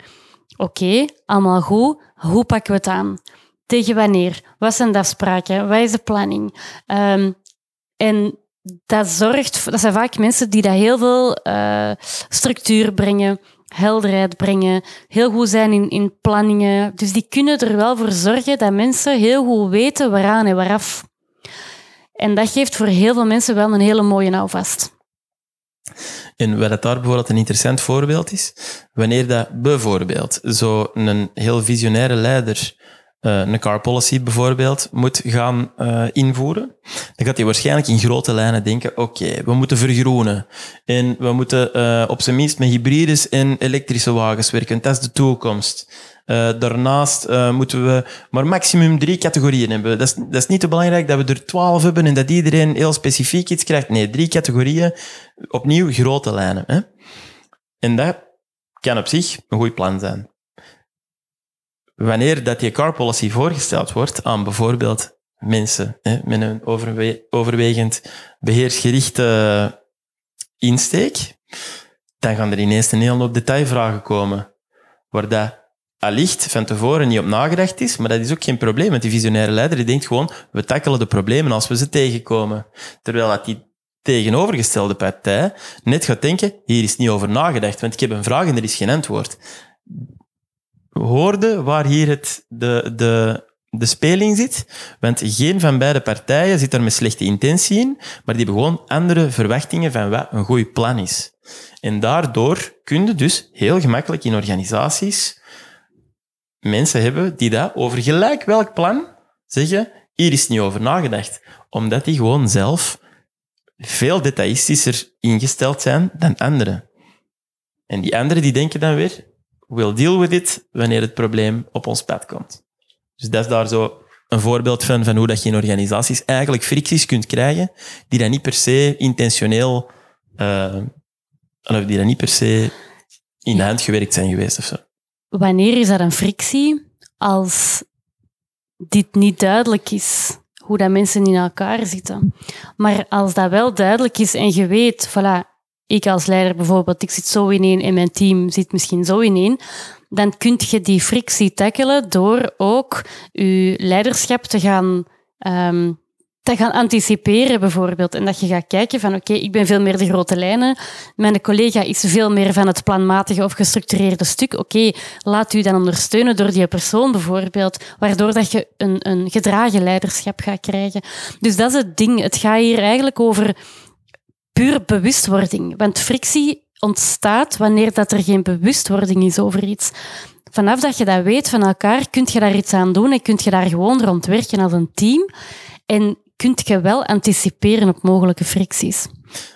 oké, allemaal goed, hoe pakken we het aan? Tegen wanneer? Wat zijn de afspraken? Wat is de planning? Um, en dat zorgt, dat zijn vaak mensen die dat heel veel uh, structuur brengen, helderheid brengen, heel goed zijn in, in planningen. Dus die kunnen er wel voor zorgen dat mensen heel goed weten waaraan en waaraf. En dat geeft voor heel veel mensen wel een hele mooie houvast.
En wat het daar bijvoorbeeld een interessant voorbeeld is, wanneer dat bijvoorbeeld zo'n heel visionaire leider een car policy bijvoorbeeld moet gaan uh, invoeren, dan gaat hij waarschijnlijk in grote lijnen denken, oké, we moeten vergroenen en we moeten uh, op zijn minst met hybrides en elektrische wagens werken. Dat is de toekomst. daarnaast moeten we maar maximum drie categorieën hebben. Dat is, dat is niet te belangrijk dat we er twaalf hebben en dat iedereen heel specifiek iets krijgt. Nee, drie categorieën, opnieuw grote lijnen. Hè? En dat kan op zich een goed plan zijn wanneer dat die car policy voorgesteld wordt aan bijvoorbeeld mensen hè, met een overwe overwegend beheersgerichte insteek, dan gaan er ineens een hele hoop detailvragen komen, waar dat allicht van tevoren niet op nagedacht is, maar dat is ook geen probleem, want die visionaire leider die denkt gewoon, we tackelen de problemen als we ze tegenkomen. Terwijl dat die tegenovergestelde partij net gaat denken, hier is niet over nagedacht, want ik heb een vraag en er is geen antwoord. Hoorde waar hier het, de, de, de speling zit, want geen van beide partijen zit daar met slechte intentie in, maar die hebben gewoon andere verwachtingen van wat een goed plan is. En daardoor kun je dus heel gemakkelijk in organisaties mensen hebben die dat over gelijk welk plan zeggen, hier is niet over nagedacht. Omdat die gewoon zelf veel detailistischer ingesteld zijn dan anderen. En die anderen die denken dan weer, we'll deal with it wanneer het probleem op ons pad komt. Dus dat is daar zo een voorbeeld van, van hoe dat je in organisaties eigenlijk fricties kunt krijgen die dan niet per se intentioneel, uh, die dan niet per se in hand gewerkt zijn geweest of zo.
Wanneer is er een frictie? Als dit niet duidelijk is hoe dat mensen in elkaar zitten. Maar als dat wel duidelijk is en je weet, voilà, ik als leider bijvoorbeeld, ik zit zo ineen en mijn team zit misschien zo ineen, dan kun je die frictie tackelen door ook je leiderschap te gaan um, te gaan anticiperen bijvoorbeeld. En dat je gaat kijken van oké, ik ben veel meer de grote lijnen. Mijn collega is veel meer van het planmatige of gestructureerde stuk. Oké, laat u dan ondersteunen door die persoon bijvoorbeeld, waardoor dat je een, een gedragen leiderschap gaat krijgen. Dus dat is het ding. Het gaat hier eigenlijk over puur bewustwording. Want frictie ontstaat wanneer dat er geen bewustwording is over iets. Vanaf dat je dat weet van elkaar, kun je daar iets aan doen en kun je daar gewoon rond werken als een team. En kunt je wel anticiperen op mogelijke fricties.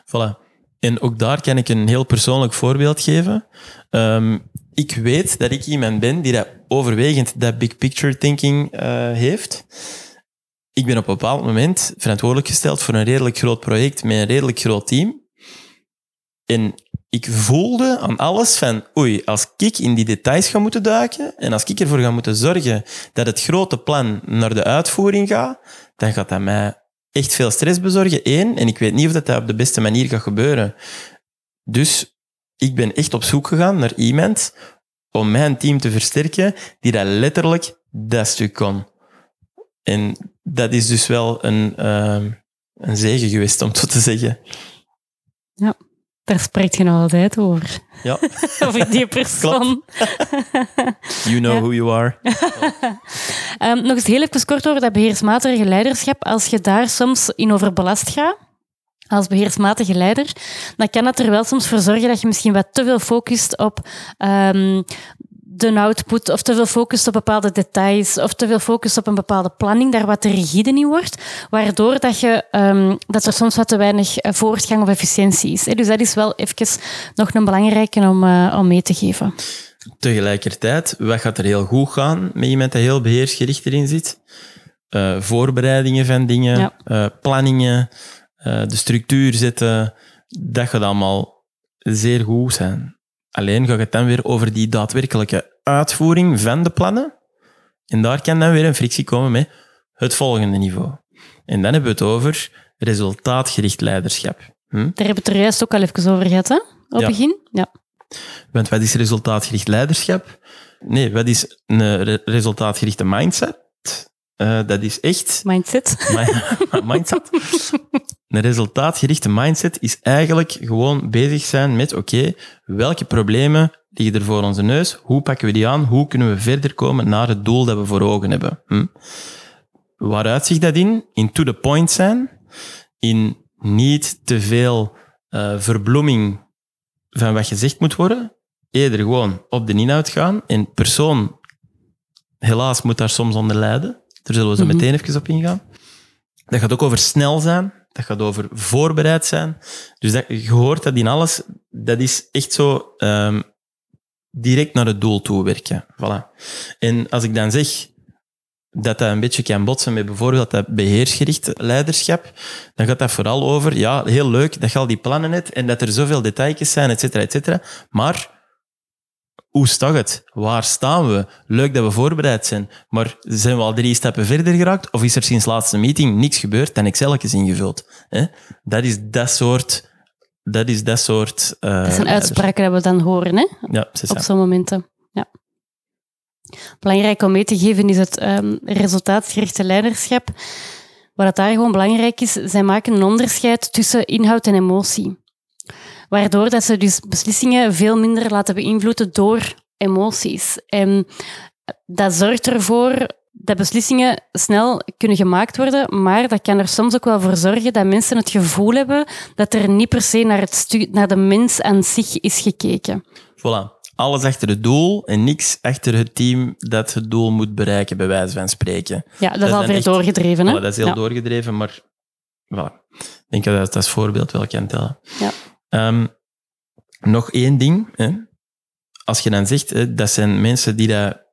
Voilà. En ook daar kan ik een heel persoonlijk voorbeeld geven. Um, ik weet dat ik iemand ben die dat overwegend dat big picture thinking uh, heeft. Ik ben op een bepaald moment verantwoordelijk gesteld voor een redelijk groot project met een redelijk groot team. En ik voelde aan alles van, oei, als ik in die details ga moeten duiken en als ik ervoor ga moeten zorgen dat het grote plan naar de uitvoering gaat, dan gaat dat mij echt veel stress bezorgen. Eén, en ik weet niet of dat, dat op de beste manier gaat gebeuren. Dus ik ben echt op zoek gegaan naar iemand om mijn team te versterken die dat letterlijk dat stuk kon. En dat is dus wel een, uh, een zegen geweest, om zo te zeggen.
Ja. Daar spreekt je nog altijd over.
Ja.
over die persoon.
you know who you are.
um, nog eens heel even kort over dat beheersmatige leiderschap. Als je daar soms in overbelast gaat, als beheersmatige leider, dan kan dat er wel soms voor zorgen dat je misschien wat te veel focust op um, de output of te veel focust op bepaalde details of te veel focust op een bepaalde planning, daar wat te rigide in wordt, waardoor dat, je, um, dat er soms wat te weinig eh, voortgang of efficiëntie is. Dus dat is wel even nog een belangrijke om, uh, om mee te geven.
Tegelijkertijd, wat gaat er heel goed gaan met iemand die heel beheersgericht erin zit? Uh, voorbereidingen van dingen, ja. planningen, de structuur zetten, dat gaat allemaal zeer goed zijn. Alleen gaat het dan weer over die daadwerkelijke uitvoering van de plannen. En daar kan dan weer een frictie komen met het volgende niveau. En dan hebben we het over resultaatgericht leiderschap. Hm?
Daar hebben we het er juist ook al even over gehad, hè? Op het begin. Ja.
Want wat is resultaatgericht leiderschap? Nee, wat is een resultaatgerichte mindset? Uh, dat is echt...
Mindset.
mindset. Een resultaatgerichte mindset is eigenlijk gewoon bezig zijn met, oké, welke problemen liggen er voor onze neus? Hoe pakken we die aan? Hoe kunnen we verder komen naar het doel dat we voor ogen hebben? Hm? Waaruit zich dat in? In to the point zijn. In niet te veel uh, verbloeming van wat gezegd moet worden. Eerder gewoon op de inhoud gaan. En persoon, helaas, moet daar soms onder lijden. Daar zullen we zo mhm. meteen even op ingaan. Dat gaat ook over snel zijn. Dat gaat over voorbereid zijn. Dus dat, je hoort dat in alles. Dat is echt zo um, direct naar het doel toe werken. Voilà. En als ik dan zeg dat dat een beetje kan botsen met bijvoorbeeld dat beheersgericht leiderschap, dan gaat dat vooral over, ja, heel leuk dat je al die plannen hebt en dat er zoveel details zijn, et cetera, et cetera. Maar hoe staat het? Waar staan we? Leuk dat we voorbereid zijn, maar zijn we al drie stappen verder geraakt? Of is er sinds laatste meeting niks gebeurd en Excel-tjes ingevuld? Hè? Dat is dat soort... Dat is dat soort... Uh,
dat zijn uitspraken dat we dan horen, hè?
Ja,
Op zo'n momenten. Ja. Belangrijk om mee te geven is het um, resultaatgerichte leiderschap. Wat daar gewoon belangrijk is, zij maken een onderscheid tussen inhoud en emotie. Waardoor dat ze dus beslissingen veel minder laten beïnvloeden door emoties. En dat zorgt ervoor dat beslissingen snel kunnen gemaakt worden, maar dat kan er soms ook wel voor zorgen dat mensen het gevoel hebben dat er niet per se naar, het naar de mens aan zich is gekeken.
Voilà. Alles achter het doel en niks achter het team dat het doel moet bereiken, bij wijze van spreken.
Ja, dat, is al weer doorgedreven. Hè?
dat is heel doorgedreven, maar voilà. ik denk dat dat als voorbeeld wel kan tellen.
Ja.
Um, nog één ding. Hè. Als je dan zegt, hè, dat zijn mensen die dat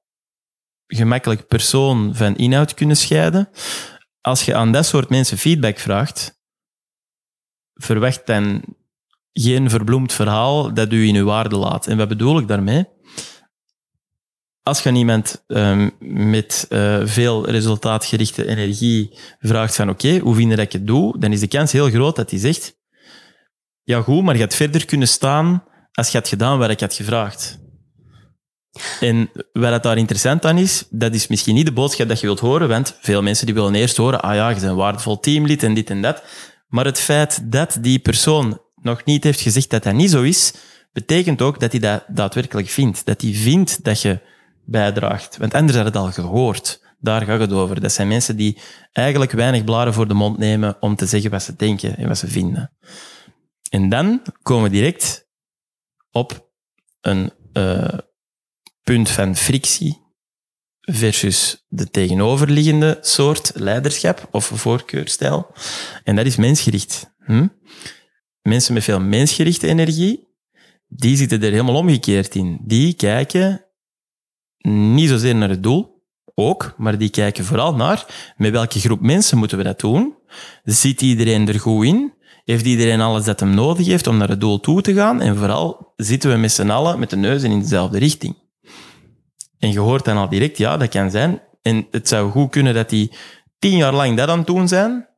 gemakkelijk persoon van inhoud kunnen scheiden. Als je aan dat soort mensen feedback vraagt, verwacht dan geen verbloemd verhaal dat u in uw waarde laat. En wat bedoel ik daarmee? Als je aan iemand um, met uh, veel resultaatgerichte energie vraagt van oké, hoe vind dat ik het doe? Dan is de kans heel groot dat hij zegt ja, goed, maar je had verder kunnen staan als je had gedaan wat ik had gevraagd. En wat het daar interessant aan is, dat is misschien niet de boodschap dat je wilt horen, want veel mensen die willen eerst horen, ah ja, je bent een waardevol teamlid en dit en dat. Maar het feit dat die persoon nog niet heeft gezegd dat dat niet zo is, betekent ook dat hij dat daadwerkelijk vindt. Dat hij vindt dat je bijdraagt. Want anders had het al gehoord. Daar gaat het over. Dat zijn mensen die eigenlijk weinig blaren voor de mond nemen om te zeggen wat ze denken en wat ze vinden. En dan komen we direct op een uh, punt van frictie versus de tegenoverliggende soort leiderschap of voorkeurstijl. En dat is mensgericht. Hm? Mensen met veel mensgerichte energie, die zitten er helemaal omgekeerd in. Die kijken niet zozeer naar het doel, ook, maar die kijken vooral naar met welke groep mensen moeten we dat doen. Zit iedereen er goed in? Heeft iedereen alles dat hem nodig heeft om naar het doel toe te gaan? En vooral zitten we met z'n allen met de neus in dezelfde richting. En je hoort dan al direct, ja, dat kan zijn. En het zou goed kunnen dat die tien jaar lang dat aan het doen zijn,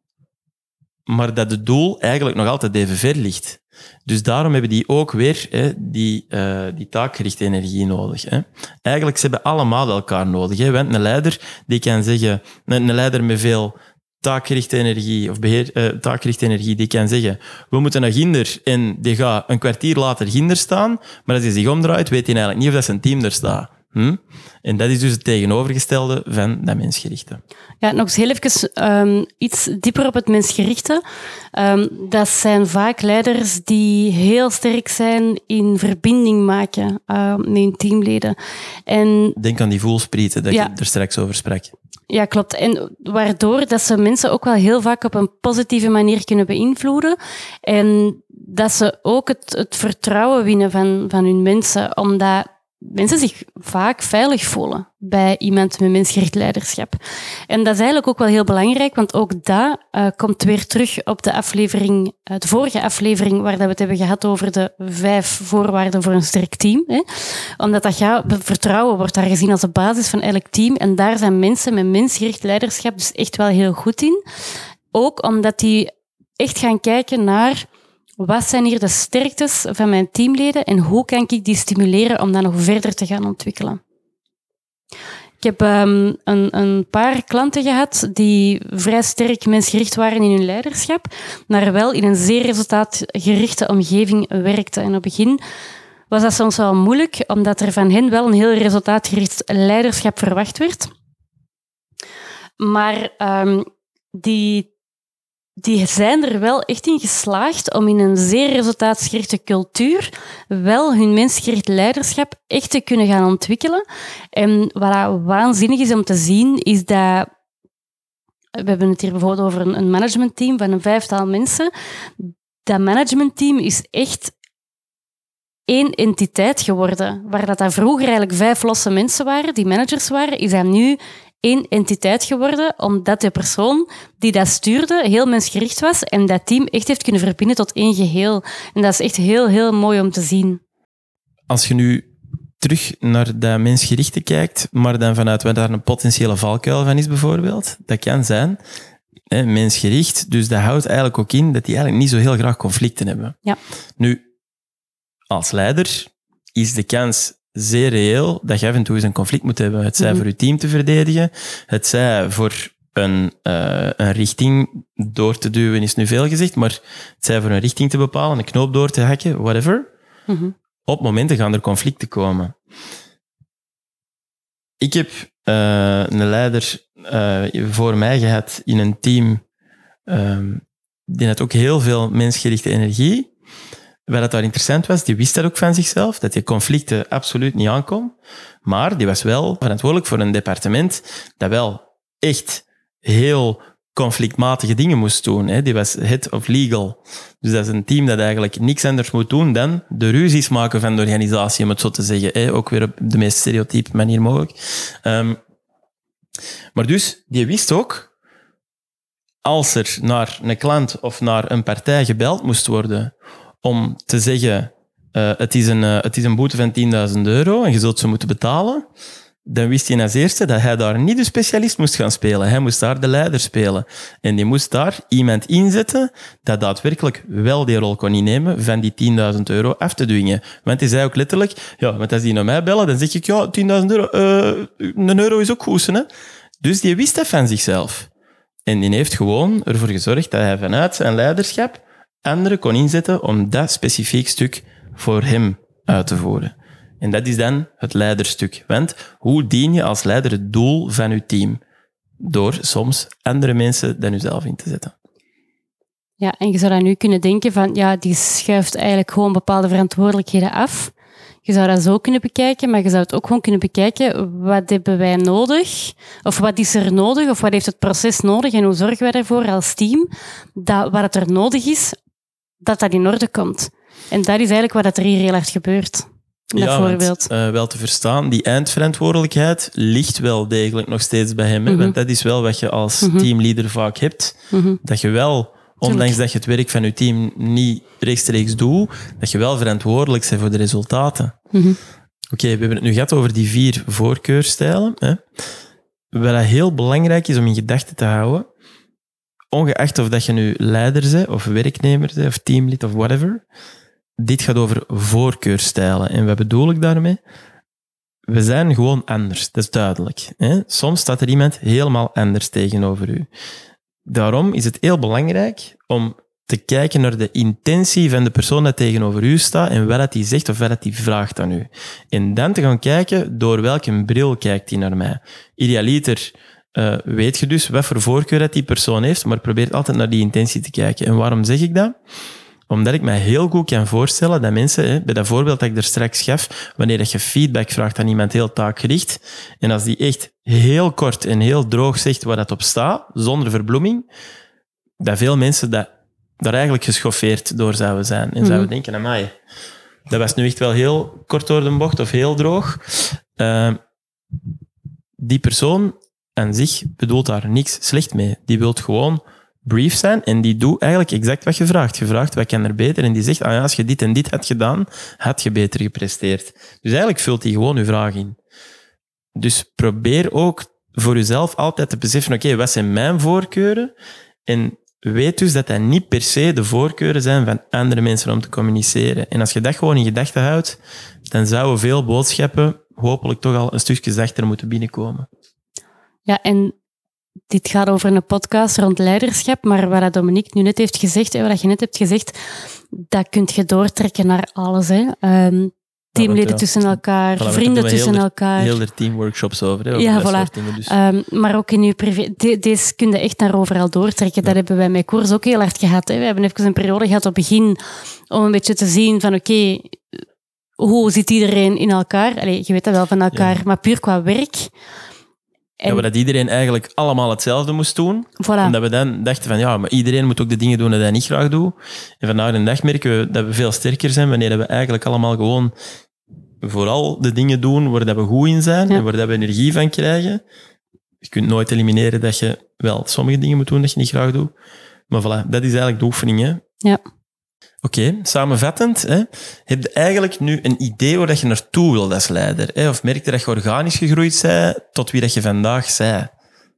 maar dat het doel eigenlijk nog altijd even ver ligt. Dus daarom hebben die ook weer hè, die, uh, die taakgerichte energie nodig. Hè. Eigenlijk, ze hebben allemaal elkaar nodig. Hè. Want een leider die kan zeggen, een leider met veel taakgerichte energie of beheer, uh, taakgerichte energie, die kan zeggen, we moeten naar Ginder en die gaat een kwartier later Ginder staan, maar als hij zich omdraait, weet hij eigenlijk niet of dat zijn team er staat. Hm? En dat is dus het tegenovergestelde van dat mensgerichte.
Ja, nog eens heel even um, iets dieper op het mensgerichte. Um, dat zijn vaak leiders die heel sterk zijn in verbinding maken uh, met hun teamleden. En,
Denk aan die voelsprieten dat ja. je er straks over sprak.
Ja, klopt. En waardoor dat ze mensen ook wel heel vaak op een positieve manier kunnen beïnvloeden. En dat ze ook het, het vertrouwen winnen van, van hun mensen. Omdat mensen zich vaak veilig voelen bij iemand met mensgericht leiderschap. En dat is eigenlijk ook wel heel belangrijk, want ook dat uh, komt weer terug op de aflevering, uh, de vorige aflevering, waar dat we het hebben gehad over de vijf voorwaarden voor een sterk team. Hè. Omdat dat gaat, vertrouwen wordt daar gezien als de basis van elk team. En daar zijn mensen met mensgericht leiderschap dus echt wel heel goed in. Ook omdat die echt gaan kijken naar wat zijn hier de sterktes van mijn teamleden en hoe kan ik die stimuleren om dat nog verder te gaan ontwikkelen? Ik heb um, een, een, paar klanten gehad die vrij sterk mensgericht waren in hun leiderschap, maar wel in een zeer resultaatgerichte omgeving werkten. En op het begin was dat soms wel moeilijk, omdat er van hen wel een heel resultaatgericht leiderschap verwacht werd. Maar um, die die zijn er wel echt in geslaagd om in een zeer resultaatsgerichte cultuur wel hun mensgericht leiderschap echt te kunnen gaan ontwikkelen. En wat waanzinnig is om te zien, is dat we hebben het hier bijvoorbeeld over een managementteam van een vijftal mensen. Dat managementteam is echt één entiteit geworden. Waar dat, dat vroeger eigenlijk vijf losse mensen waren, die managers waren, is dat nu één entiteit geworden, omdat de persoon die dat stuurde heel mensgericht was en dat team echt heeft kunnen verbinden tot één geheel. En dat is echt heel, heel mooi om te zien.
Als je nu terug naar dat mensgerichte kijkt, maar dan vanuit wat daar een potentiële valkuil van is bijvoorbeeld. Dat kan zijn, hè, mensgericht, dus dat houdt eigenlijk ook in dat die eigenlijk niet zo heel graag conflicten hebben.
Ja.
Nu, als leider is de kans zeer reëel dat je af en toe eens een conflict moet hebben. Het zij
Mhm.
voor je team te verdedigen, het zij voor een, eh, een richting door te duwen, is nu veel gezegd, maar het zij voor een richting te bepalen, een knoop door te hakken, whatever.
Mhm.
Op momenten gaan er conflicten komen. Ik heb eh, een leider eh, voor mij gehad in een team ehm, die had ook heel veel mensgerichte energie. Wat dat daar interessant was, die wist dat ook van zichzelf, dat die conflicten absoluut niet aankom. Maar die was wel verantwoordelijk voor een departement dat wel echt heel conflictmatige dingen moest doen. Hè. Die was head of legal. Dus dat is een team dat eigenlijk niks anders moet doen dan de ruzies maken van de organisatie, om het zo te zeggen. Hè. Ook weer op de meest stereotype manier mogelijk. Ehm, maar dus, die wist ook, als er naar een klant of naar een partij gebeld moest worden om te zeggen, eh, het, is een, eh, het is een boete van 10.000 euro en je zult ze moeten betalen, dan wist hij als eerste dat hij daar niet de specialist moest gaan spelen. Hij moest daar de leider spelen. En die moest daar iemand inzetten dat daadwerkelijk wel die rol kon innemen van die 10.000 euro af te dwingen. Want hij zei ook letterlijk, ja, want als die naar mij bellen, dan zeg ik, ja, 10.000 euro, eh, een euro is ook goed, hè. Dus die wist dat van zichzelf. En die heeft gewoon ervoor gezorgd dat hij vanuit zijn leiderschap anderen kon inzetten om dat specifiek stuk voor hem uit te voeren. En dat is dan het leiderstuk. Want hoe dien je als leider het doel van je team? Door soms andere mensen dan jezelf in te zetten.
Ja, en je zou dan nu kunnen denken van, ja, die schuift eigenlijk gewoon bepaalde verantwoordelijkheden af. Je zou dat zo kunnen bekijken, maar je zou het ook gewoon kunnen bekijken, wat hebben wij nodig? Of wat is er nodig? Of wat heeft het proces nodig? En hoe zorgen wij ervoor als team dat wat het er nodig is, dat dat in orde komt? En dat is eigenlijk wat er hier heel hard gebeurt. Dat
Ja, want, eh, wel te verstaan, die eindverantwoordelijkheid ligt wel degelijk nog steeds bij hem. hè.
Mhm.
Want dat is wel wat je als
Mhm.
teamleader vaak hebt.
Mhm.
Dat je wel, ondanks dat je het werk van je team niet rechtstreeks doet, dat je wel verantwoordelijk bent voor de resultaten.
Mhm.
Oké, we hebben het nu gehad over die vier voorkeurstijlen. Hè. Wat heel belangrijk is om in gedachten te houden, ongeacht of dat je nu leider bent, of werknemer bent, of teamlid, of whatever, dit gaat over voorkeurstijlen. En wat bedoel ik daarmee? We zijn gewoon anders, dat is duidelijk. Hè? Soms staat er iemand helemaal anders tegenover u. Daarom is het heel belangrijk om te kijken naar de intentie van de persoon dat tegenover u staat en wat die zegt of wat die vraagt aan u. En dan te gaan kijken door welke bril kijkt hij naar mij. Idealiter eh, weet je dus wat voor voorkeur dat die persoon heeft, maar probeer altijd naar die intentie te kijken. En waarom zeg ik dat? Omdat ik mij heel goed kan voorstellen dat mensen, hè, bij dat voorbeeld dat ik er straks gaf, wanneer dat je feedback vraagt aan iemand heel taakgericht, en als die echt heel kort en heel droog zegt waar dat op staat, zonder verbloeming, dat veel mensen dat, daar eigenlijk geschoffeerd door zouden zijn. En zouden denken, amai, dat was nu echt wel heel kort door de bocht of heel droog. Uh, die persoon aan zich bedoelt daar niks slecht mee. Die wil gewoon brief zijn en die doet eigenlijk exact wat je vraagt. Je vraagt, wat kan er beter? En die zegt, ah ja, als je dit en dit had gedaan, had je beter gepresteerd. Dus eigenlijk vult hij gewoon je vraag in. Dus probeer ook voor jezelf altijd te beseffen, oké, wat zijn mijn voorkeuren? En weet dus dat dat niet per se de voorkeuren zijn van andere mensen om te communiceren. En als je dat gewoon in gedachten houdt, dan zouden veel boodschappen hopelijk toch al een stukje zachter moeten binnenkomen.
Ja, en dit gaat over een podcast rond leiderschap, maar wat Dominique nu net heeft gezegd, en wat je net hebt gezegd, dat kun je doortrekken naar alles. Hè. Um, teamleden ja, tussen elkaar, voilà, vrienden tussen
heel
elkaar.
Heel er teamworkshops over. Hè, over
ja,
voilà.
Dingen, dus. um, maar ook in je privé. De, deze kun je echt naar overal doortrekken. Ja. Dat hebben wij met koers ook heel hard gehad. Hè. We hebben even een periode gehad op het begin om een beetje te zien van oké, okay, hoe zit iedereen in elkaar? Allee, je weet dat wel van elkaar, ja. maar puur qua werk.
En... Ja, dat iedereen eigenlijk allemaal hetzelfde moest doen.
Voilà.
En dat we dan dachten van, ja, maar iedereen moet ook de dingen doen die hij niet graag doet. En vandaag de dag merken we dat we veel sterker zijn wanneer we eigenlijk allemaal gewoon vooral de dingen doen waar dat we goed in zijn ja. en waar dat we energie van krijgen. Je kunt nooit elimineren dat je wel sommige dingen moet doen dat je niet graag doet. Maar voilà, dat is eigenlijk de oefening. Hè?
Ja.
Oké, samenvattend, hè, heb je eigenlijk nu een idee waar dat je naartoe wilt als leider? Hè? Of merk je dat je organisch gegroeid bent tot wie dat je vandaag bent?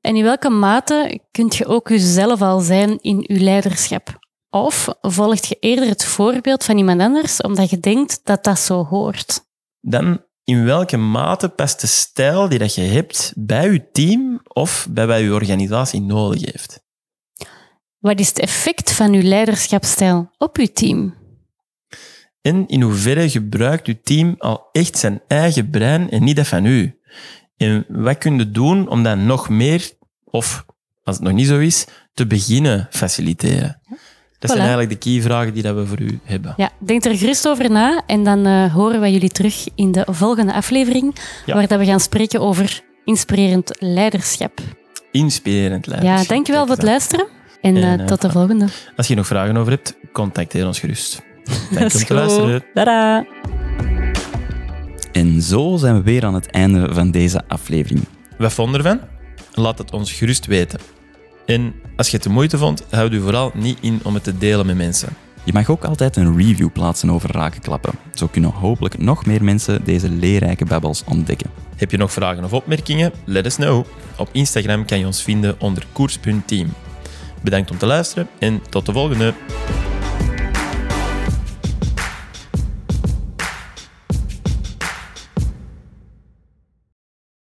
En in welke mate kunt je ook jezelf al zijn in je leiderschap? Of volgt je eerder het voorbeeld van iemand anders omdat je denkt dat dat zo hoort?
Dan in welke mate past de stijl die dat je hebt bij je team of bij wat je organisatie nodig heeft?
Wat is het effect van uw leiderschapsstijl op uw team?
En in hoeverre gebruikt uw team al echt zijn eigen brein en niet dat van u? En wat kun je doen om dat nog meer, of als het nog niet zo is, te beginnen faciliteren? Dat zijn eigenlijk de key-vragen die dat we voor u hebben.
Ja, denk er gerust over na en dan eh, horen wij jullie terug in de volgende aflevering,
Ja.
waar dat we gaan spreken over inspirerend leiderschap.
Inspirerend leiderschap.
Ja, dankjewel voor het luisteren en,
En,
eh,
eh,
tot de volgende.
Als je nog vragen over hebt, contacteer ons gerust. Dank om te luisteren.
Tada!
En zo zijn we weer aan het einde van deze aflevering.
Wat vond je ervan? Laat het ons gerust weten. En als je het de moeite vond, houd u vooral niet in om het te delen met mensen.
Je mag ook altijd een review plaatsen over Rakenklappen. Zo kunnen hopelijk nog meer mensen deze leerrijke babbels ontdekken.
Heb je nog vragen of opmerkingen? Let us know. Op Instagram kan je ons vinden onder koers.team. Bedankt om te luisteren en tot de volgende.